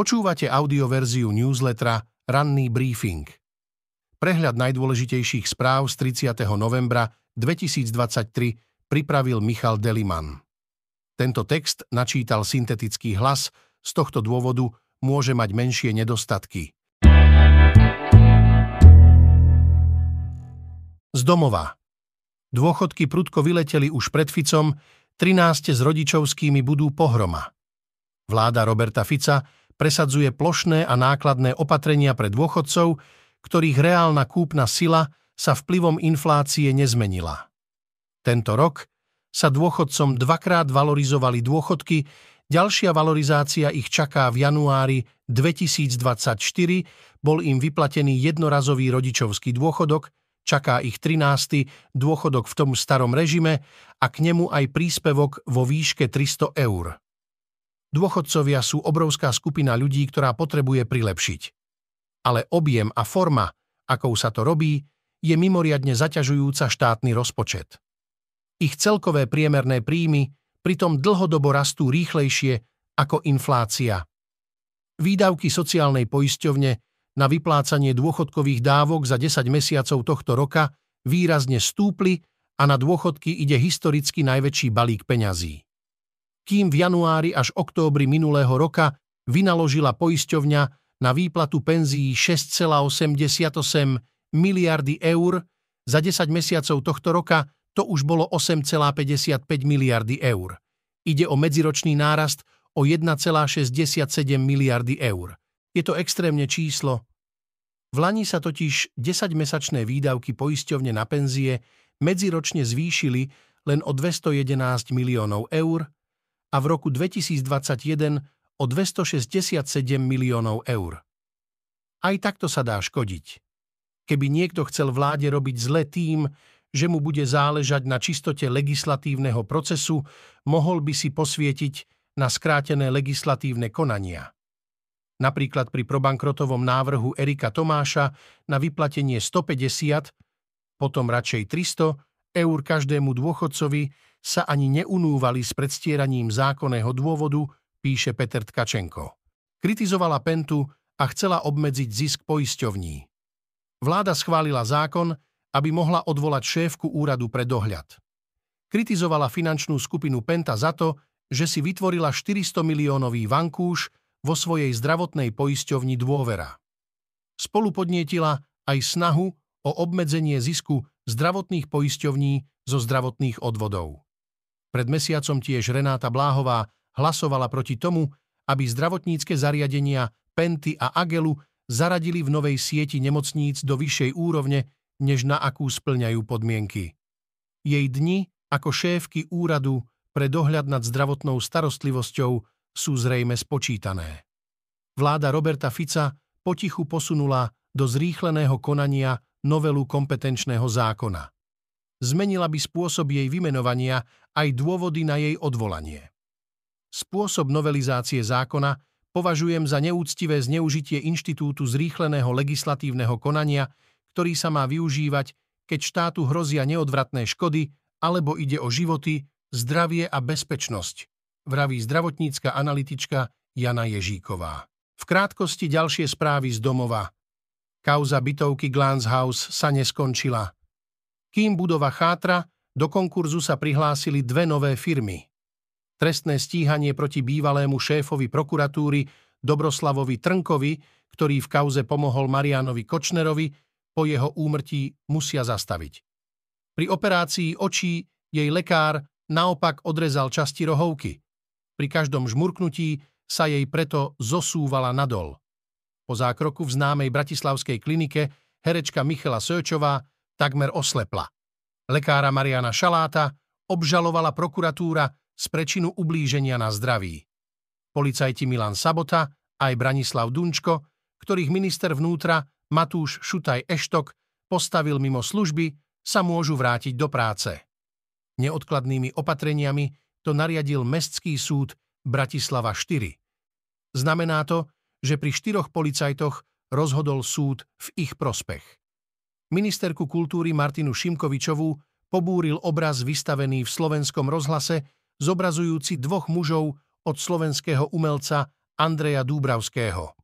Počúvate audioverziu newslettera Ranný briefing. Prehľad najdôležitejších správ z 30. novembra 2023 pripravil Michal Deliman. Tento text načítal syntetický hlas, z tohto dôvodu môže mať menšie nedostatky. Z domova. Dôchodky prudko vyleteli už pred Ficom, 13 s rodičovskými budú pohroma. Vláda Roberta Fica presadzuje plošné a nákladné opatrenia pre dôchodcov, ktorých reálna kúpna sila sa vplyvom inflácie nezmenila. Tento rok sa dôchodcom dvakrát valorizovali dôchodky, ďalšia valorizácia ich čaká v januári 2024, bol im vyplatený jednorazový rodičovský dôchodok, čaká ich 13. dôchodok v tom starom režime a k nemu aj príspevok vo výške 300 eur. Dôchodcovia sú obrovská skupina ľudí, ktorá potrebuje prilepšiť. Ale objem a forma, akou sa to robí, je mimoriadne zaťažujúca štátny rozpočet. Ich celkové priemerné príjmy pritom dlhodobo rastú rýchlejšie ako inflácia. Výdavky sociálnej poisťovne na vyplácanie dôchodkových dávok za 10 mesiacov tohto roka výrazne stúpli a na dôchodky ide historicky najväčší balík peňazí kým v januári až októbri minulého roka vynaložila poisťovňa na výplatu penzií 6,87 miliardy eur, za 10 mesiacov tohto roka to už bolo 8,55 miliardy eur. Ide o medziročný nárast o 1,67 miliardy eur. Je to extrémne číslo. V Lani sa totiž 10-mesačné výdavky poisťovne na penzie medziročne zvýšili len o 211 miliónov eur, a v roku 2021 o 267 miliónov eur. Aj takto sa dá škodiť. Keby niekto chcel vláde robiť zle tým, že mu bude záležať na čistote legislatívneho procesu, mohol by si posvietiť na skrátené legislatívne konania. Napríklad pri probankrotovom návrhu Erika Tomáša na vyplatenie 150, potom radšej 300 eur každému dôchodcovi sa ani neunúvali s predstieraním zákonného dôvodu, píše Peter Tkačenko. Kritizovala Pentu a chcela obmedziť zisk poisťovní. Vláda schválila zákon, aby mohla odvolať šéfku úradu pre dohľad. Kritizovala finančnú skupinu Penta za to, že si vytvorila 400 miliónový vankúš vo svojej zdravotnej poisťovni dôvera. Spolu podnietila aj snahu o obmedzenie zisku zdravotných poisťovní zo zdravotných odvodov. Pred mesiacom tiež Renáta Bláhová hlasovala proti tomu, aby zdravotnícke zariadenia Penty a Agelu zaradili v novej sieti nemocníc do vyššej úrovne, než na akú splňajú podmienky. Jej dni ako šéfky úradu pre dohľad nad zdravotnou starostlivosťou sú zrejme spočítané. Vláda Roberta Fica potichu posunula do zrýchleného konania novelu kompetenčného zákona zmenila by spôsob jej vymenovania aj dôvody na jej odvolanie. Spôsob novelizácie zákona považujem za neúctivé zneužitie inštitútu zrýchleného legislatívneho konania, ktorý sa má využívať, keď štátu hrozia neodvratné škody alebo ide o životy, zdravie a bezpečnosť, vraví zdravotnícka analytička Jana Ježíková. V krátkosti ďalšie správy z domova. Kauza bytovky Glance House sa neskončila. Kým budova chátra, do konkurzu sa prihlásili dve nové firmy. Trestné stíhanie proti bývalému šéfovi prokuratúry Dobroslavovi Trnkovi, ktorý v kauze pomohol Marianovi Kočnerovi, po jeho úmrtí musia zastaviť. Pri operácii očí jej lekár naopak odrezal časti rohovky. Pri každom žmurknutí sa jej preto zosúvala nadol. Po zákroku v známej bratislavskej klinike herečka Michela Söčová takmer oslepla. Lekára Mariana Šaláta obžalovala prokuratúra z prečinu ublíženia na zdraví. Policajti Milan Sabota aj Branislav Dunčko, ktorých minister vnútra Matúš Šutaj Eštok postavil mimo služby, sa môžu vrátiť do práce. Neodkladnými opatreniami to nariadil Mestský súd Bratislava 4. Znamená to, že pri štyroch policajtoch rozhodol súd v ich prospech ministerku kultúry Martinu Šimkovičovú pobúril obraz vystavený v slovenskom rozhlase, zobrazujúci dvoch mužov od slovenského umelca Andreja Dúbravského.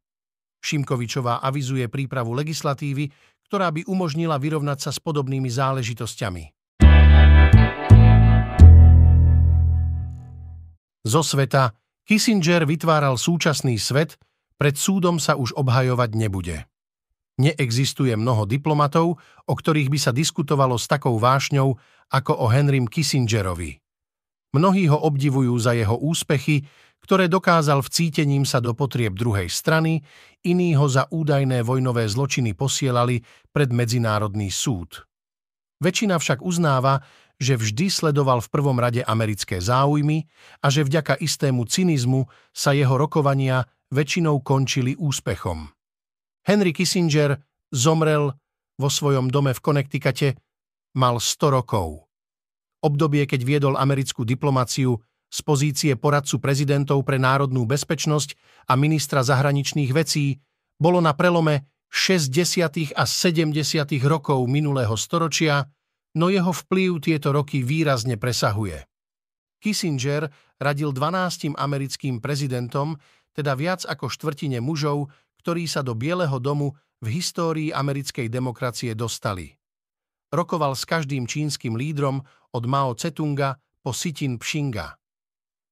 Šimkovičová avizuje prípravu legislatívy, ktorá by umožnila vyrovnať sa s podobnými záležitosťami. Zo sveta Kissinger vytváral súčasný svet, pred súdom sa už obhajovať nebude. Neexistuje mnoho diplomatov, o ktorých by sa diskutovalo s takou vášňou ako o Henrym Kissingerovi. Mnohí ho obdivujú za jeho úspechy, ktoré dokázal vcítením sa do potrieb druhej strany, iní ho za údajné vojnové zločiny posielali pred Medzinárodný súd. Väčšina však uznáva, že vždy sledoval v prvom rade americké záujmy a že vďaka istému cynizmu sa jeho rokovania väčšinou končili úspechom. Henry Kissinger zomrel vo svojom dome v Connecticute, mal 100 rokov. Obdobie, keď viedol americkú diplomáciu z pozície poradcu prezidentov pre národnú bezpečnosť a ministra zahraničných vecí, bolo na prelome 60. a 70. rokov minulého storočia, no jeho vplyv tieto roky výrazne presahuje. Kissinger radil 12 americkým prezidentom, teda viac ako štvrtine mužov, ktorí sa do Bieleho domu v histórii americkej demokracie dostali. Rokoval s každým čínskym lídrom od Mao Tse-tunga po Sitin Pšinga.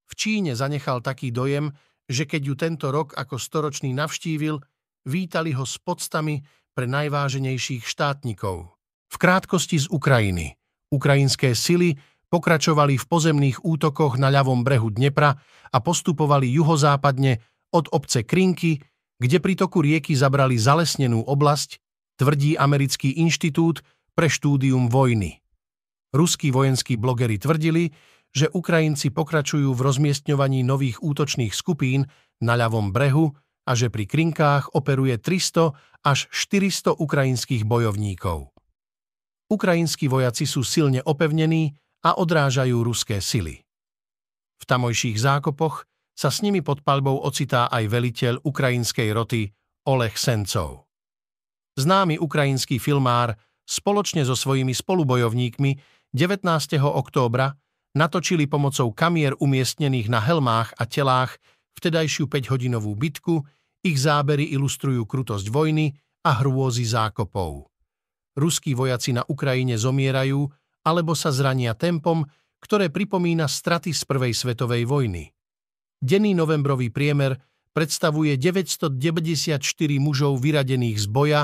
V Číne zanechal taký dojem, že keď ju tento rok ako storočný navštívil, vítali ho s podstami pre najváženejších štátnikov. V krátkosti z Ukrajiny. Ukrajinské sily pokračovali v pozemných útokoch na ľavom brehu Dnepra a postupovali juhozápadne od obce Krinky kde pri toku rieky zabrali zalesnenú oblasť, tvrdí Americký inštitút pre štúdium vojny. Ruskí vojenskí blogery tvrdili, že Ukrajinci pokračujú v rozmiestňovaní nových útočných skupín na ľavom brehu a že pri krinkách operuje 300 až 400 ukrajinských bojovníkov. Ukrajinskí vojaci sú silne opevnení a odrážajú ruské sily. V tamojších zákopoch sa s nimi pod palbou ocitá aj veliteľ ukrajinskej roty Oleh Sencov. Známy ukrajinský filmár spoločne so svojimi spolubojovníkmi 19. októbra natočili pomocou kamier umiestnených na helmách a telách vtedajšiu 5-hodinovú bitku, ich zábery ilustrujú krutosť vojny a hrôzy zákopov. Ruskí vojaci na Ukrajine zomierajú alebo sa zrania tempom, ktoré pripomína straty z Prvej svetovej vojny. Denný novembrový priemer predstavuje 994 mužov vyradených z boja,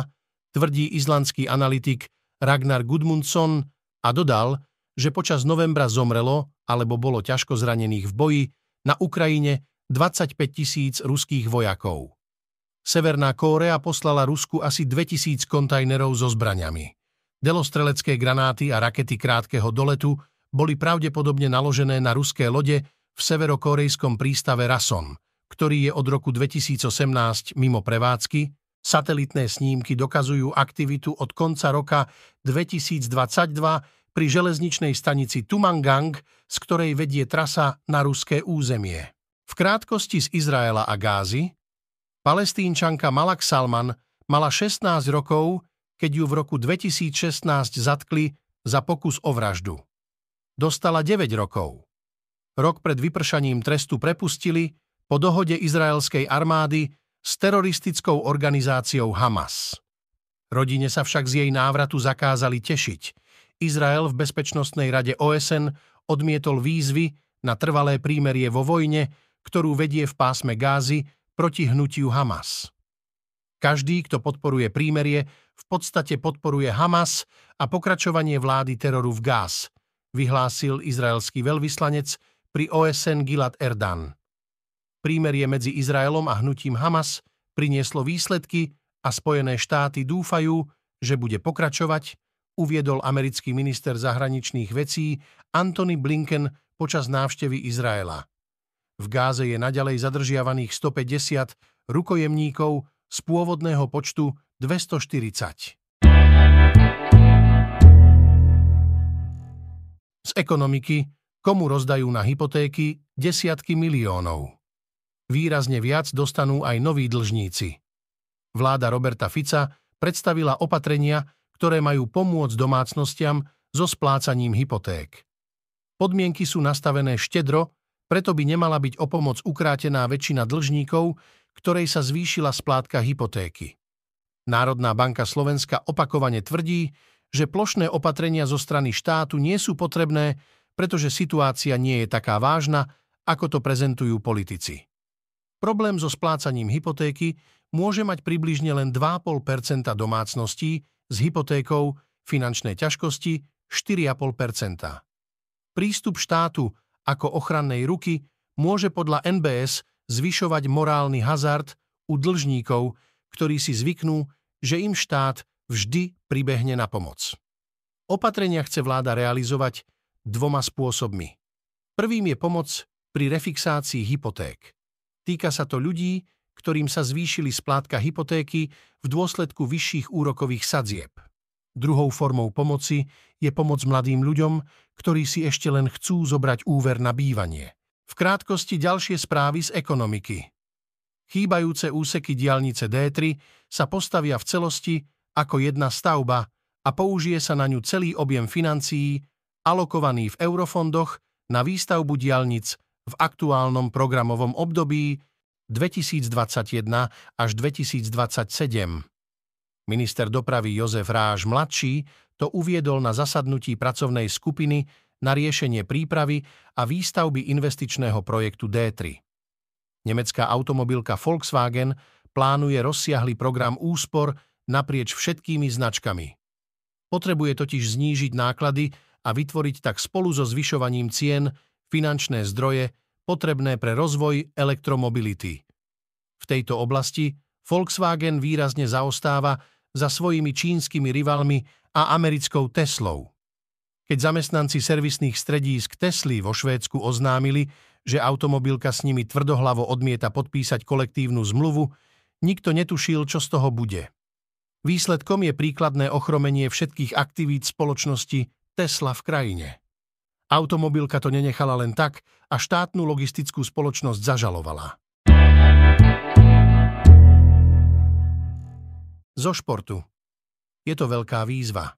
tvrdí islandský analytik Ragnar Gudmundsson a dodal, že počas novembra zomrelo alebo bolo ťažko zranených v boji na Ukrajine 25 tisíc ruských vojakov. Severná Kórea poslala Rusku asi 2000 kontajnerov so zbraňami. Delostrelecké granáty a rakety krátkeho doletu boli pravdepodobne naložené na ruské lode v severokorejskom prístave Rason, ktorý je od roku 2018 mimo prevádzky, satelitné snímky dokazujú aktivitu od konca roka 2022 pri železničnej stanici Tumangang, z ktorej vedie trasa na ruské územie. V krátkosti z Izraela a Gázy palestínčanka Malak Salman mala 16 rokov, keď ju v roku 2016 zatkli za pokus o vraždu. Dostala 9 rokov rok pred vypršaním trestu prepustili po dohode izraelskej armády s teroristickou organizáciou Hamas. Rodine sa však z jej návratu zakázali tešiť. Izrael v Bezpečnostnej rade OSN odmietol výzvy na trvalé prímerie vo vojne, ktorú vedie v pásme Gázy proti hnutiu Hamas. Každý, kto podporuje prímerie, v podstate podporuje Hamas a pokračovanie vlády teroru v Gáz, vyhlásil izraelský veľvyslanec pri OSN Gilad Erdan. Prímerie medzi Izraelom a hnutím Hamas prinieslo výsledky a Spojené štáty dúfajú, že bude pokračovať, uviedol americký minister zahraničných vecí Antony Blinken počas návštevy Izraela. V Gáze je naďalej zadržiavaných 150 rukojemníkov z pôvodného počtu 240. Z ekonomiky komu rozdajú na hypotéky desiatky miliónov. Výrazne viac dostanú aj noví dlžníci. Vláda Roberta Fica predstavila opatrenia, ktoré majú pomôcť domácnostiam so splácaním hypoték. Podmienky sú nastavené štedro, Preto by nemala byť o pomoc ukrátená väčšina dlžníkov, ktorej sa zvýšila splátka hypotéky. Národná banka Slovenska opakovane tvrdí, že plošné opatrenia zo strany štátu nie sú potrebné, pretože situácia nie je taká vážna, ako to prezentujú politici. Problém so splácaním hypotéky môže mať približne len 2,5% domácností s hypotékou, finančné ťažkosti 4,5% Prístup štátu ako ochrannej ruky môže podľa NBS zvyšovať morálny hazard u dlžníkov, ktorí si zvyknú, že im štát vždy pribehne na pomoc. Opatrenia chce vláda realizovať dvoma spôsobmi. Prvým je pomoc pri refixácii hypoték. Týka sa to ľudí, ktorým sa zvýšili splátka hypotéky v dôsledku vyšších úrokových sadzieb. Druhou formou pomoci je pomoc mladým ľuďom, ktorí si ešte len chcú zobrať úver na bývanie. V krátkosti ďalšie správy z ekonomiky. Chýbajúce úseky diálnice D3 sa postavia v celosti ako jedna stavba a použije sa na ňu celý objem financií alokovaný v eurofondoch na výstavbu diálnic v aktuálnom programovom období 2021 až 2027. Minister dopravy Jozef Ráž mladší to uviedol na zasadnutí pracovnej skupiny na riešenie prípravy a výstavby investičného projektu D3. Nemecká automobilka Volkswagen plánuje rozsiahly program úspor naprieč všetkými značkami. Potrebuje totiž znížiť náklady a vytvoriť tak spolu so zvyšovaním cien finančné zdroje potrebné pre rozvoj elektromobility. V tejto oblasti Volkswagen výrazne zaostáva za svojimi čínskymi rivalmi a americkou Teslou. Keď zamestnanci servisných stredísk Tesly vo Švédsku oznámili, že automobilka s nimi tvrdohlavo odmieta podpísať kolektívnu zmluvu, nikto netušil, čo z toho bude. Výsledkom je príkladné ochromenie všetkých aktivít spoločnosti Tesla v krajine. Automobilka to nenechala len tak a štátnu logistickú spoločnosť zažalovala. Zo športu. Je to veľká výzva.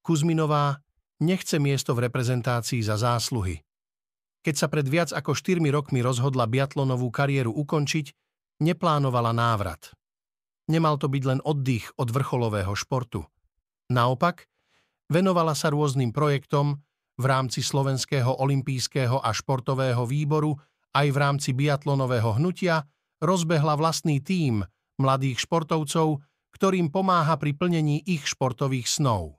Kuzminová nechce miesto v reprezentácii za zásluhy. Keď sa pred viac ako 4 rokmi rozhodla biatlonovú kariéru ukončiť, neplánovala návrat. Nemal to byť len oddych od vrcholového športu. Naopak, venovala sa rôznym projektom v rámci Slovenského olympijského a športového výboru aj v rámci biatlonového hnutia rozbehla vlastný tím mladých športovcov, ktorým pomáha pri plnení ich športových snov.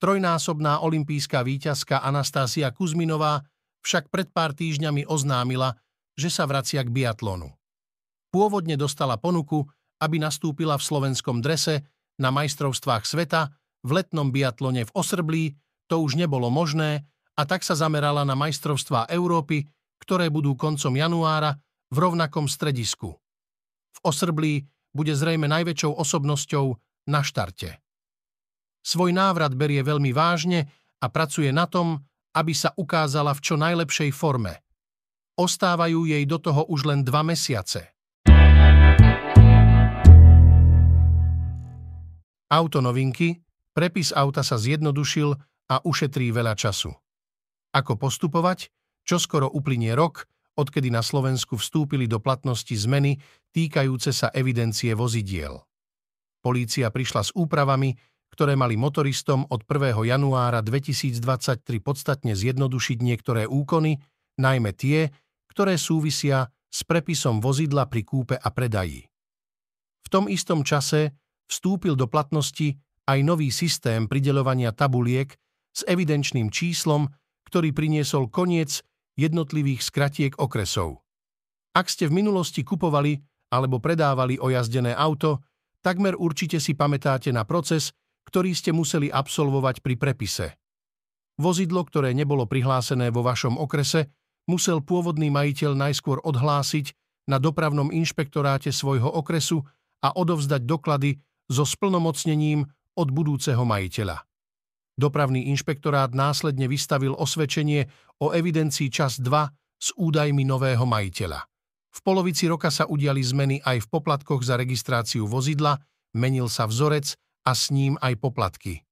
Trojnásobná olimpijská víťazka Anastásia Kuzminová však pred pár týždňami oznámila, že sa vracia k biatlonu. Pôvodne dostala ponuku, aby nastúpila v slovenskom drese na majstrovstvách sveta v letnom biatlone v Osrblí, to už nebolo možné a tak sa zamerala na majstrovstvá Európy, ktoré budú koncom januára v rovnakom stredisku. V Osrblí bude zrejme najväčšou osobnosťou na štarte. Svoj návrat berie veľmi vážne a pracuje na tom, aby sa ukázala v čo najlepšej forme. Ostávajú jej do toho už len dva mesiace. Auto novinky, prepis auta sa zjednodušil a ušetrí veľa času. Ako postupovať? Čo skoro uplynie rok, odkedy na Slovensku vstúpili do platnosti zmeny týkajúce sa evidencie vozidiel. Polícia prišla s úpravami, ktoré mali motoristom od 1. januára 2023 podstatne zjednodušiť niektoré úkony, najmä tie, ktoré súvisia s prepisom vozidla pri kúpe a predaji. V tom istom čase vstúpil do platnosti aj nový systém prideľovania tabuliek s evidenčným číslom, ktorý priniesol koniec jednotlivých skratiek okresov. Ak ste v minulosti kupovali alebo predávali ojazdené auto, takmer určite si pamätáte na proces, ktorý ste museli absolvovať pri prepise. Vozidlo, ktoré nebolo prihlásené vo vašom okrese, musel pôvodný majiteľ najskôr odhlásiť na dopravnom inšpektoráte svojho okresu a odovzdať doklady so splnomocnením od budúceho majiteľa. Dopravný inšpektorát následne vystavil osvedčenie o evidencii čas 2 s údajmi nového majiteľa. V polovici roka sa udiali zmeny aj v poplatkoch za registráciu vozidla, menil sa vzorec a s ním aj poplatky.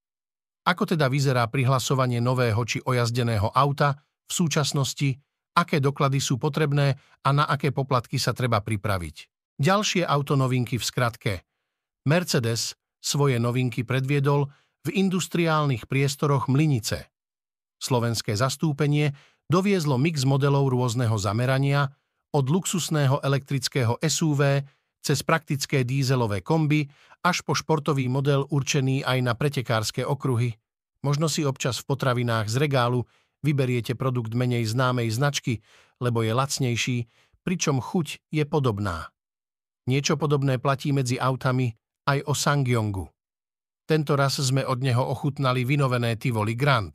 Ako teda vyzerá prihlasovanie nového či ojazdeného auta v súčasnosti aké doklady sú potrebné a na aké poplatky sa treba pripraviť. Ďalšie autonovinky v skratke. Mercedes svoje novinky predviedol v industriálnych priestoroch Mlinice. Slovenské zastúpenie doviezlo mix modelov rôzneho zamerania, od luxusného elektrického SUV cez praktické dízelové komby až po športový model určený aj na pretekárske okruhy. Možno si občas v potravinách z regálu vyberiete produkt menej známej značky, lebo je lacnejší, pričom chuť je podobná. Niečo podobné platí medzi autami aj o Sangyongu. Tento raz sme od neho ochutnali vynovené Tivoli Grand.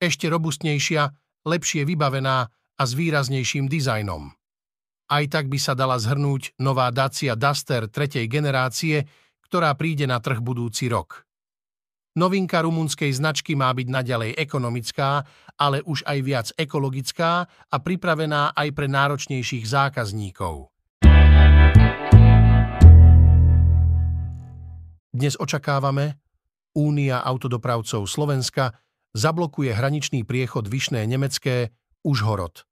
Ešte robustnejšia, lepšie vybavená a s výraznejším dizajnom. Aj tak by sa dala zhrnúť nová Dacia Duster tretej generácie, ktorá príde na trh budúci rok. Novinka rumunskej značky má byť naďalej ekonomická, ale už aj viac ekologická a pripravená aj pre náročnejších zákazníkov. Dnes očakávame, Únia autodopravcov Slovenska zablokuje hraničný priechod Vyšné Nemecké Užhorod.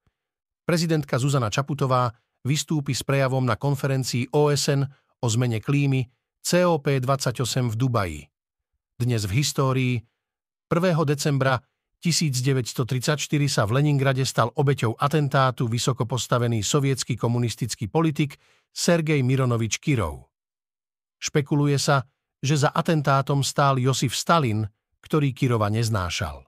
Prezidentka Zuzana Čaputová vystúpi s prejavom na konferencii OSN o zmene klímy COP28 v Dubaji. Dnes v histórii 1. decembra 1934 sa v Leningrade stal obeťou atentátu vysoko postavený sovietský komunistický politik Sergej Mironovič Kirov. Špekuluje sa, že za atentátom stál Josif Stalin, ktorý Kirova neznášal.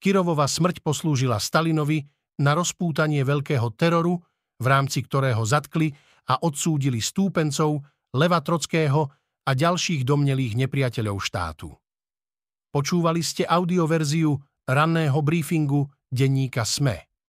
Kirovova smrť poslúžila Stalinovi na rozpútanie veľkého teroru, v rámci ktorého zatkli a odsúdili stúpencov Leva Trockého a ďalších domnelých nepriateľov štátu. Počúvali ste audioverziu ranného briefingu denníka SME.